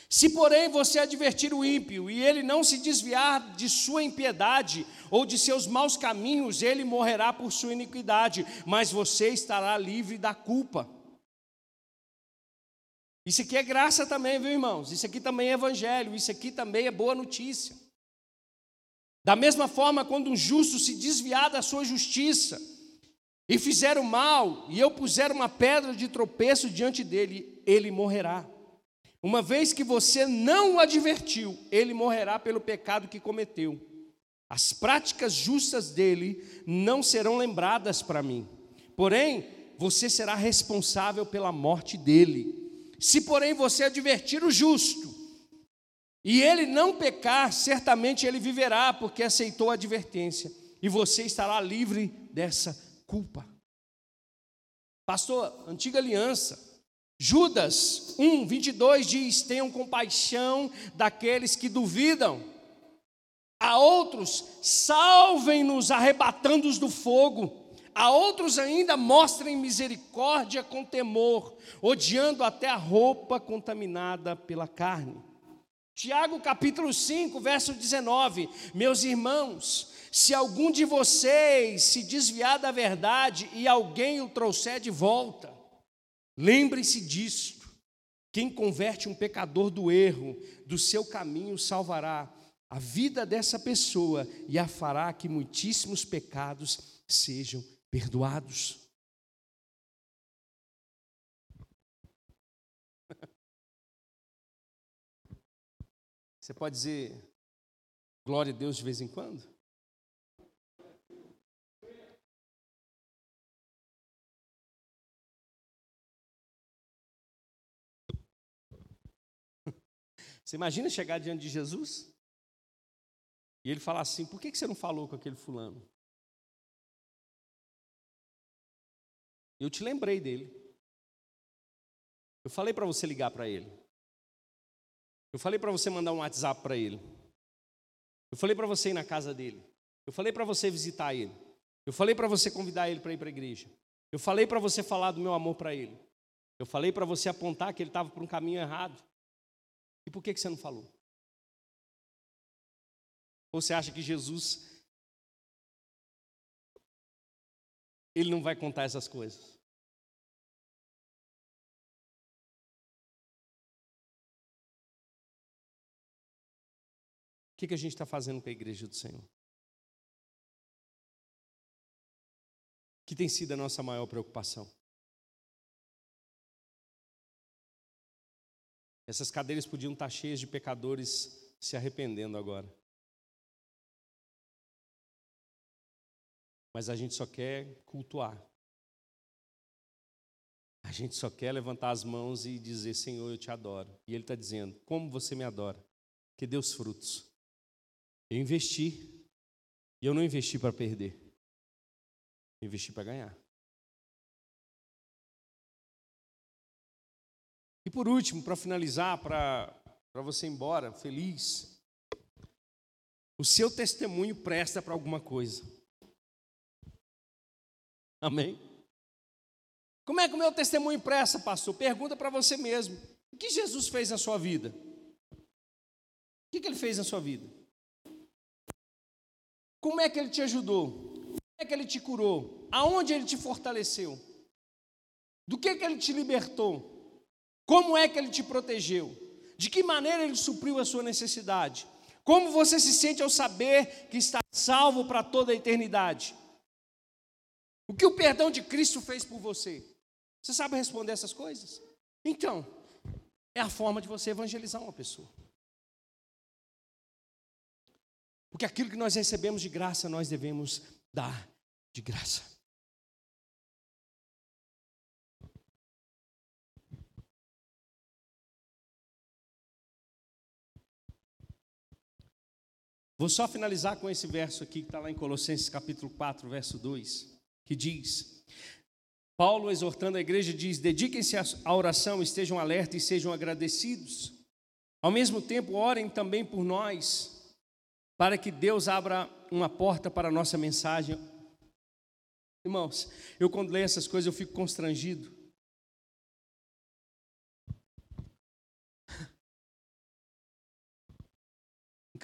Se, porém, você advertir o ímpio e ele não se desviar de sua impiedade ou de seus maus caminhos, ele morrerá por sua iniquidade, mas você estará livre da culpa. Isso aqui é graça também, viu, irmãos? Isso aqui também é evangelho, isso aqui também é boa notícia. Da mesma forma, quando um justo se desviar da sua justiça e fizer o mal, e eu puser uma pedra de tropeço diante dele, ele morrerá. Uma vez que você não o advertiu, ele morrerá pelo pecado que cometeu. As práticas justas dele não serão lembradas para mim. Porém, você será responsável pela morte dele. Se, porém, você advertir o justo, e ele não pecar, certamente ele viverá, porque aceitou a advertência, e você estará livre dessa culpa. Pastor, antiga aliança, Judas 1, 22 diz: Tenham compaixão daqueles que duvidam. A outros, salvem-nos arrebatando-os do fogo. A outros ainda mostrem misericórdia com temor, odiando até a roupa contaminada pela carne. Tiago capítulo 5, verso 19: Meus irmãos, se algum de vocês se desviar da verdade e alguém o trouxer de volta, Lembre-se disto: quem converte um pecador do erro, do seu caminho, salvará a vida dessa pessoa e a fará que muitíssimos pecados sejam perdoados. Você pode dizer glória a Deus de vez em quando? Você imagina chegar diante de Jesus e ele falar assim: por que você não falou com aquele fulano? Eu te lembrei dele. Eu falei para você ligar para ele. Eu falei para você mandar um WhatsApp para ele. Eu falei para você ir na casa dele. Eu falei para você visitar ele. Eu falei para você convidar ele para ir para a igreja. Eu falei para você falar do meu amor para ele. Eu falei para você apontar que ele estava por um caminho errado. E por que, que você não falou? Ou você acha que Jesus ele não vai contar essas coisas? O que, que a gente está fazendo com a igreja do Senhor? Que tem sido a nossa maior preocupação? Essas cadeiras podiam estar cheias de pecadores se arrependendo agora. Mas a gente só quer cultuar. A gente só quer levantar as mãos e dizer: Senhor, eu te adoro. E Ele está dizendo: Como você me adora? Que dê os frutos. Eu investi. E eu não investi para perder. Eu investi para ganhar. E por último, para finalizar, para você ir embora feliz, o seu testemunho presta para alguma coisa. Amém? Como é que o meu testemunho presta, pastor? Pergunta para você mesmo. O que Jesus fez na sua vida? O que, que ele fez na sua vida? Como é que ele te ajudou? Como é que ele te curou? Aonde ele te fortaleceu? Do que, que ele te libertou? Como é que ele te protegeu? De que maneira ele supriu a sua necessidade? Como você se sente ao saber que está salvo para toda a eternidade? O que o perdão de Cristo fez por você? Você sabe responder essas coisas? Então, é a forma de você evangelizar uma pessoa. Porque aquilo que nós recebemos de graça, nós devemos dar de graça. Vou só finalizar com esse verso aqui que está lá em Colossenses capítulo 4, verso 2, que diz: Paulo exortando a igreja diz: dediquem-se à oração, estejam alerta e sejam agradecidos. Ao mesmo tempo, orem também por nós, para que Deus abra uma porta para a nossa mensagem. Irmãos, eu quando leio essas coisas eu fico constrangido.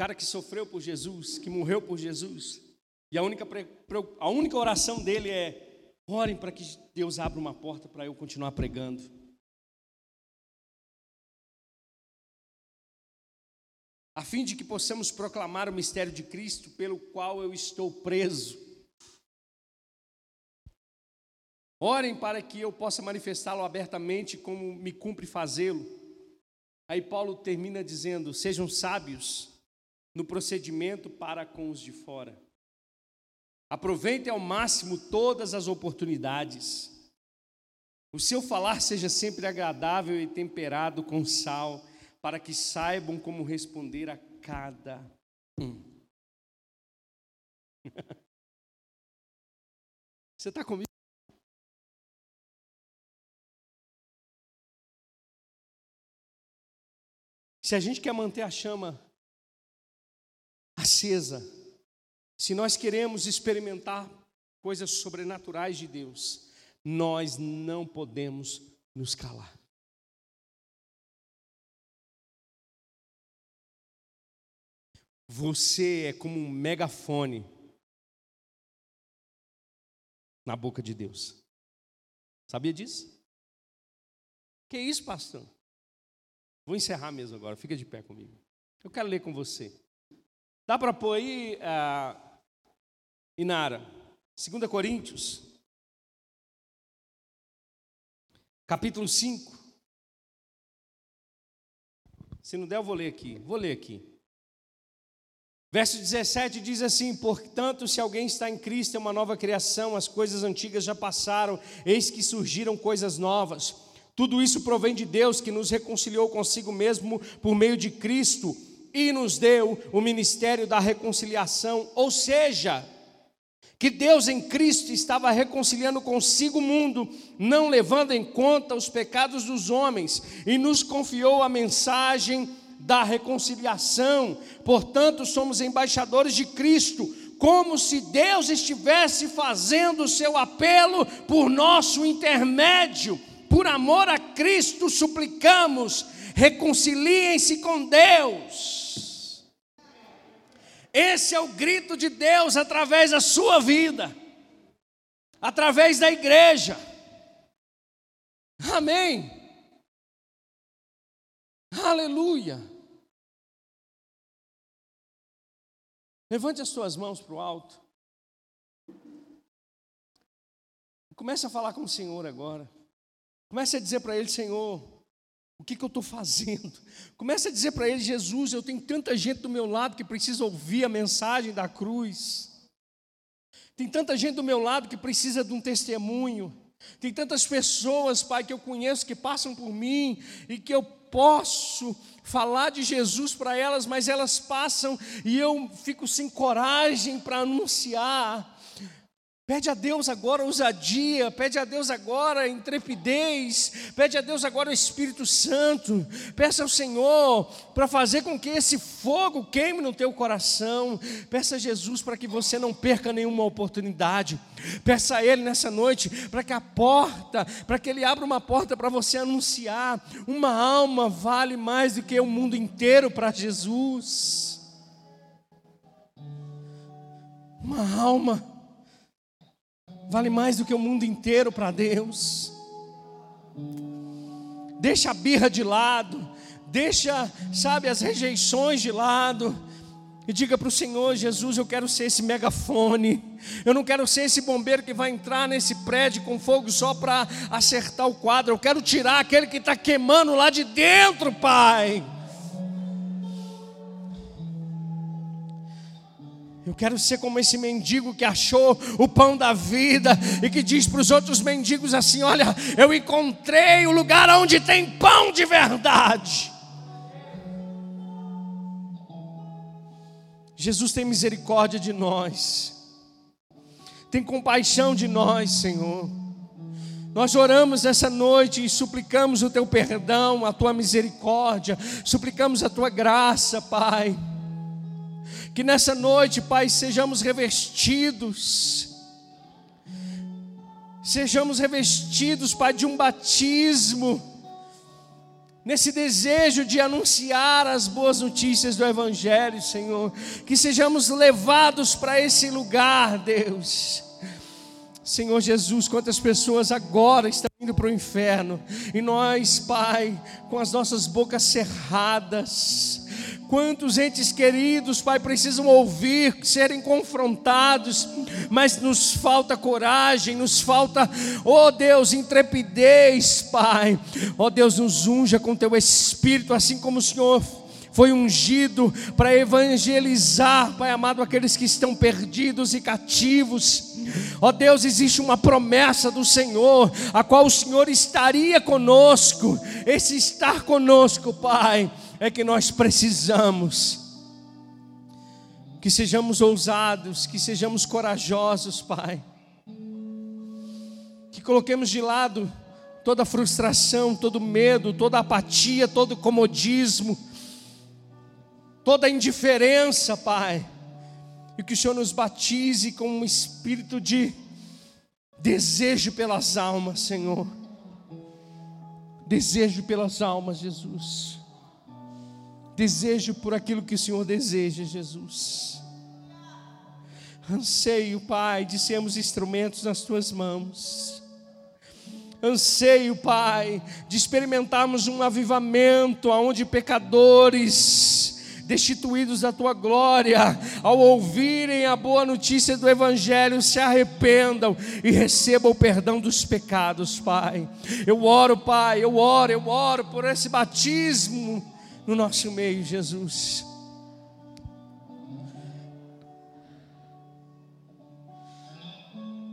Cara que sofreu por Jesus, que morreu por Jesus, e a única, a única oração dele é: orem para que Deus abra uma porta para eu continuar pregando. A fim de que possamos proclamar o mistério de Cristo pelo qual eu estou preso. Orem para que eu possa manifestá-lo abertamente como me cumpre fazê-lo. Aí Paulo termina dizendo: sejam sábios no procedimento para com os de fora. Aproveitem ao máximo todas as oportunidades. O seu falar seja sempre agradável e temperado com sal, para que saibam como responder a cada um. Você está comigo? Se a gente quer manter a chama acesa. Se nós queremos experimentar coisas sobrenaturais de Deus, nós não podemos nos calar. Você é como um megafone na boca de Deus. Sabia disso? Que isso, pastor? Vou encerrar mesmo agora, fica de pé comigo. Eu quero ler com você. Dá para pôr aí, uh, Inara, 2 Coríntios, capítulo 5. Se não der, eu vou ler aqui. Vou ler aqui. Verso 17 diz assim: Portanto, se alguém está em Cristo, é uma nova criação, as coisas antigas já passaram, eis que surgiram coisas novas. Tudo isso provém de Deus, que nos reconciliou consigo mesmo por meio de Cristo e nos deu o ministério da reconciliação, ou seja, que Deus em Cristo estava reconciliando consigo o mundo, não levando em conta os pecados dos homens, e nos confiou a mensagem da reconciliação. Portanto, somos embaixadores de Cristo, como se Deus estivesse fazendo o seu apelo por nosso intermédio. Por amor a Cristo, suplicamos reconciliem-se com Deus. Esse é o grito de Deus através da sua vida, através da igreja. Amém. Aleluia. Levante as suas mãos para o alto. Comece a falar com o Senhor agora. Comece a dizer para Ele, Senhor, o que, que eu estou fazendo? Comece a dizer para ele: Jesus, eu tenho tanta gente do meu lado que precisa ouvir a mensagem da cruz. Tem tanta gente do meu lado que precisa de um testemunho. Tem tantas pessoas, Pai, que eu conheço que passam por mim e que eu posso falar de Jesus para elas, mas elas passam e eu fico sem coragem para anunciar. Pede a Deus agora ousadia, pede a Deus agora intrepidez, pede a Deus agora o Espírito Santo, peça ao Senhor para fazer com que esse fogo queime no teu coração, peça a Jesus para que você não perca nenhuma oportunidade, peça a Ele nessa noite para que a porta, para que Ele abra uma porta para você anunciar, uma alma vale mais do que o mundo inteiro para Jesus, uma alma vale mais do que o mundo inteiro para Deus. Deixa a birra de lado, deixa, sabe, as rejeições de lado. E diga para o Senhor, Jesus, eu quero ser esse megafone. Eu não quero ser esse bombeiro que vai entrar nesse prédio com fogo só para acertar o quadro. Eu quero tirar aquele que está queimando lá de dentro, Pai. Eu quero ser como esse mendigo que achou o pão da vida e que diz para os outros mendigos assim: Olha, eu encontrei o lugar onde tem pão de verdade. Jesus tem misericórdia de nós, tem compaixão de nós, Senhor. Nós oramos essa noite e suplicamos o teu perdão, a tua misericórdia, suplicamos a tua graça, Pai. Que nessa noite, Pai, sejamos revestidos, sejamos revestidos, Pai, de um batismo, nesse desejo de anunciar as boas notícias do Evangelho, Senhor. Que sejamos levados para esse lugar, Deus Senhor Jesus, quantas pessoas agora estão indo para o inferno, e nós, Pai, com as nossas bocas cerradas, quantos entes queridos, Pai, precisam ouvir, serem confrontados, mas nos falta coragem, nos falta, oh Deus, intrepidez, Pai, oh Deus, nos unja com Teu Espírito, assim como o Senhor foi ungido para evangelizar, Pai amado, aqueles que estão perdidos e cativos. Ó oh Deus, existe uma promessa do Senhor, a qual o Senhor estaria conosco. Esse estar conosco, Pai, é que nós precisamos. Que sejamos ousados, que sejamos corajosos, Pai. Que coloquemos de lado toda frustração, todo medo, toda apatia, todo comodismo toda indiferença, Pai. E que o Senhor nos batize com um espírito de desejo pelas almas, Senhor. Desejo pelas almas, Jesus. Desejo por aquilo que o Senhor deseja, Jesus. Anseio, Pai, de sermos instrumentos nas tuas mãos. Anseio, Pai, de experimentarmos um avivamento onde pecadores destituídos da tua glória, ao ouvirem a boa notícia do Evangelho, se arrependam e recebam o perdão dos pecados, Pai. Eu oro, Pai, eu oro, eu oro por esse batismo no nosso meio, Jesus.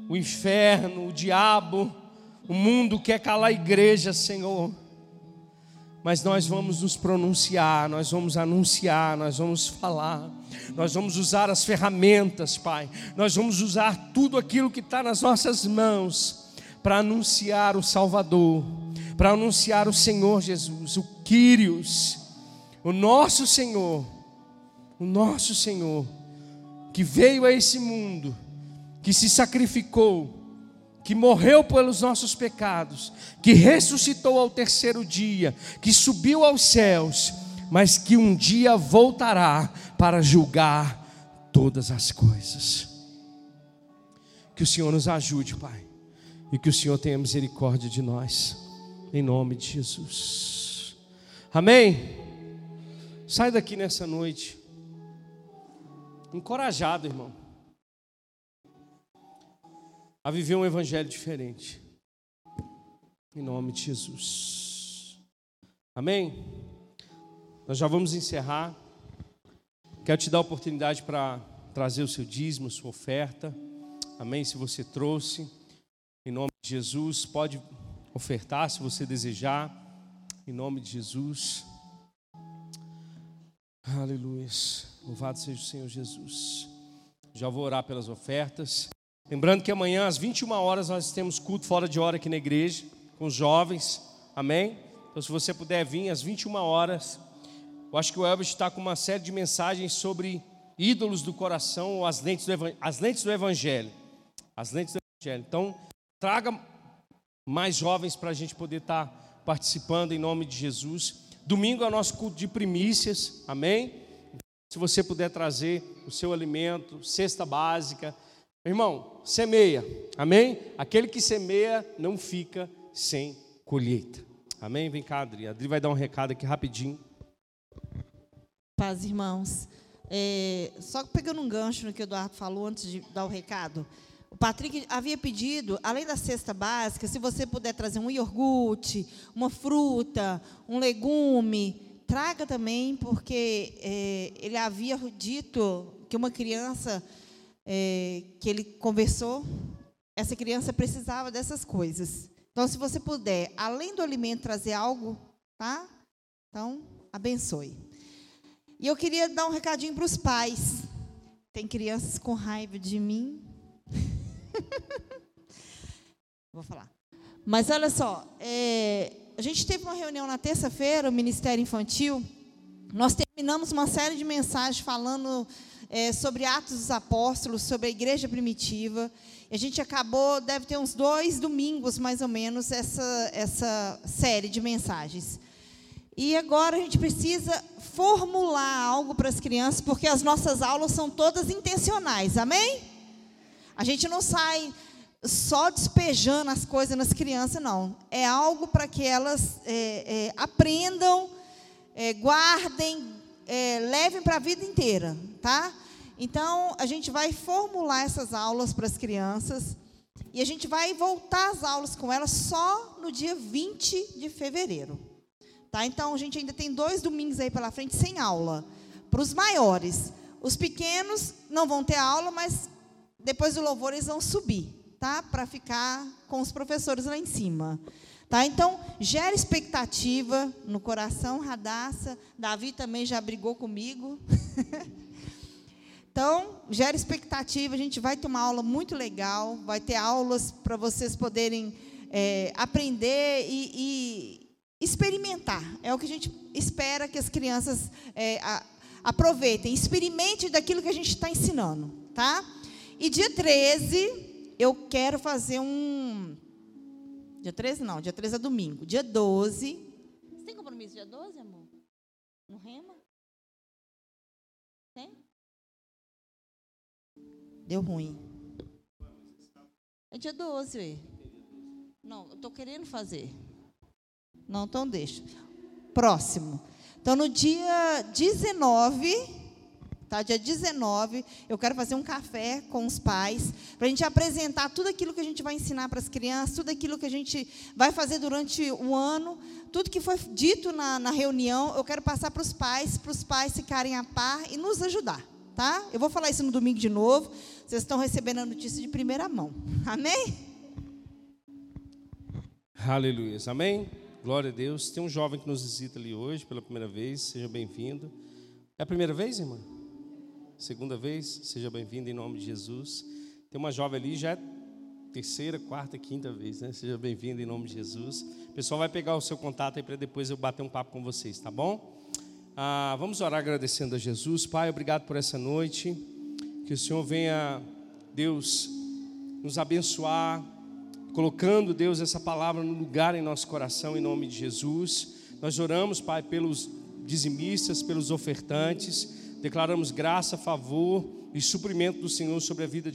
O inferno, o diabo, o mundo quer calar a igreja, Senhor mas nós vamos nos pronunciar, nós vamos anunciar, nós vamos falar, nós vamos usar as ferramentas, Pai, nós vamos usar tudo aquilo que está nas nossas mãos para anunciar o Salvador, para anunciar o Senhor Jesus, o Quírios, o nosso Senhor, o nosso Senhor, que veio a esse mundo, que se sacrificou, que morreu pelos nossos pecados, que ressuscitou ao terceiro dia, que subiu aos céus, mas que um dia voltará para julgar todas as coisas. Que o Senhor nos ajude, Pai, e que o Senhor tenha misericórdia de nós, em nome de Jesus. Amém? Sai daqui nessa noite, encorajado, irmão a viver um evangelho diferente. Em nome de Jesus. Amém? Nós já vamos encerrar. Quero te dar a oportunidade para trazer o seu dízimo, sua oferta. Amém? Se você trouxe, em nome de Jesus, pode ofertar se você desejar. Em nome de Jesus. Aleluia. Louvado seja o Senhor Jesus. Já vou orar pelas ofertas. Lembrando que amanhã às 21 horas nós temos culto fora de hora aqui na igreja, com os jovens, amém? Então se você puder vir às 21 horas, eu acho que o Elvis está com uma série de mensagens sobre ídolos do coração ou as lentes do, as lentes do Evangelho. As lentes do Evangelho. Então, traga mais jovens para a gente poder estar tá participando em nome de Jesus. Domingo é o nosso culto de primícias, amém? Se você puder trazer o seu alimento, cesta básica, Irmão, semeia, amém? Aquele que semeia não fica sem colheita. Amém? Vem cá, Adri. Adri vai dar um recado aqui rapidinho. Paz, irmãos. É, só pegando um gancho no que o Eduardo falou antes de dar o recado. O Patrick havia pedido, além da cesta básica, se você puder trazer um iogurte, uma fruta, um legume, traga também, porque é, ele havia dito que uma criança é, que ele conversou, essa criança precisava dessas coisas. Então, se você puder, além do alimento, trazer algo, tá? Então, abençoe. E eu queria dar um recadinho para os pais. Tem crianças com raiva de mim. Vou falar. Mas olha só, é, a gente teve uma reunião na terça-feira, o Ministério Infantil. Nós terminamos uma série de mensagens falando é, sobre Atos dos Apóstolos, sobre a igreja primitiva. A gente acabou, deve ter uns dois domingos, mais ou menos, essa, essa série de mensagens. E agora a gente precisa formular algo para as crianças, porque as nossas aulas são todas intencionais, amém? A gente não sai só despejando as coisas nas crianças, não. É algo para que elas é, é, aprendam, é, guardem, é, levem para a vida inteira, tá? Então, a gente vai formular essas aulas para as crianças e a gente vai voltar às aulas com elas só no dia 20 de fevereiro. Tá? Então, a gente ainda tem dois domingos aí pela frente sem aula. Para os maiores. Os pequenos não vão ter aula, mas depois do louvor eles vão subir tá? Para ficar com os professores lá em cima. Tá? Então, gera expectativa no coração, Radassa. Davi também já brigou comigo. então, gera expectativa. A gente vai ter uma aula muito legal. Vai ter aulas para vocês poderem é, aprender e, e, experimentar. É o que a gente espera que as crianças é, a, aproveitem. Experimente daquilo que a gente está ensinando. Tá? E dia 13, eu quero fazer um. Dia 13 não, dia 13 é domingo. Dia 12. Você tem compromisso dia 12, amor? No Rema? Tem? Deu ruim. É dia 12, ué. Não, eu estou querendo fazer. Não, então deixa. Próximo. Então, no dia 19 Tá? Dia 19, eu quero fazer um café com os pais, para a gente apresentar tudo aquilo que a gente vai ensinar para as crianças, tudo aquilo que a gente vai fazer durante o ano, tudo que foi dito na, na reunião, eu quero passar para os pais, para os pais ficarem a par e nos ajudar. Tá? Eu vou falar isso no domingo de novo, vocês estão recebendo a notícia de primeira mão. Amém? Aleluia. Amém? Glória a Deus. Tem um jovem que nos visita ali hoje pela primeira vez, seja bem-vindo. É a primeira vez, irmã? Segunda vez, seja bem-vindo em nome de Jesus. Tem uma jovem ali, já é terceira, quarta, quinta vez, né? Seja bem-vindo em nome de Jesus. O pessoal vai pegar o seu contato aí para depois eu bater um papo com vocês, tá bom? Ah, vamos orar agradecendo a Jesus. Pai, obrigado por essa noite. Que o Senhor venha, Deus, nos abençoar, colocando, Deus, essa palavra no lugar em nosso coração, em nome de Jesus. Nós oramos, Pai, pelos dizimistas, pelos ofertantes. Declaramos graça, favor e suprimento do Senhor sobre a vida de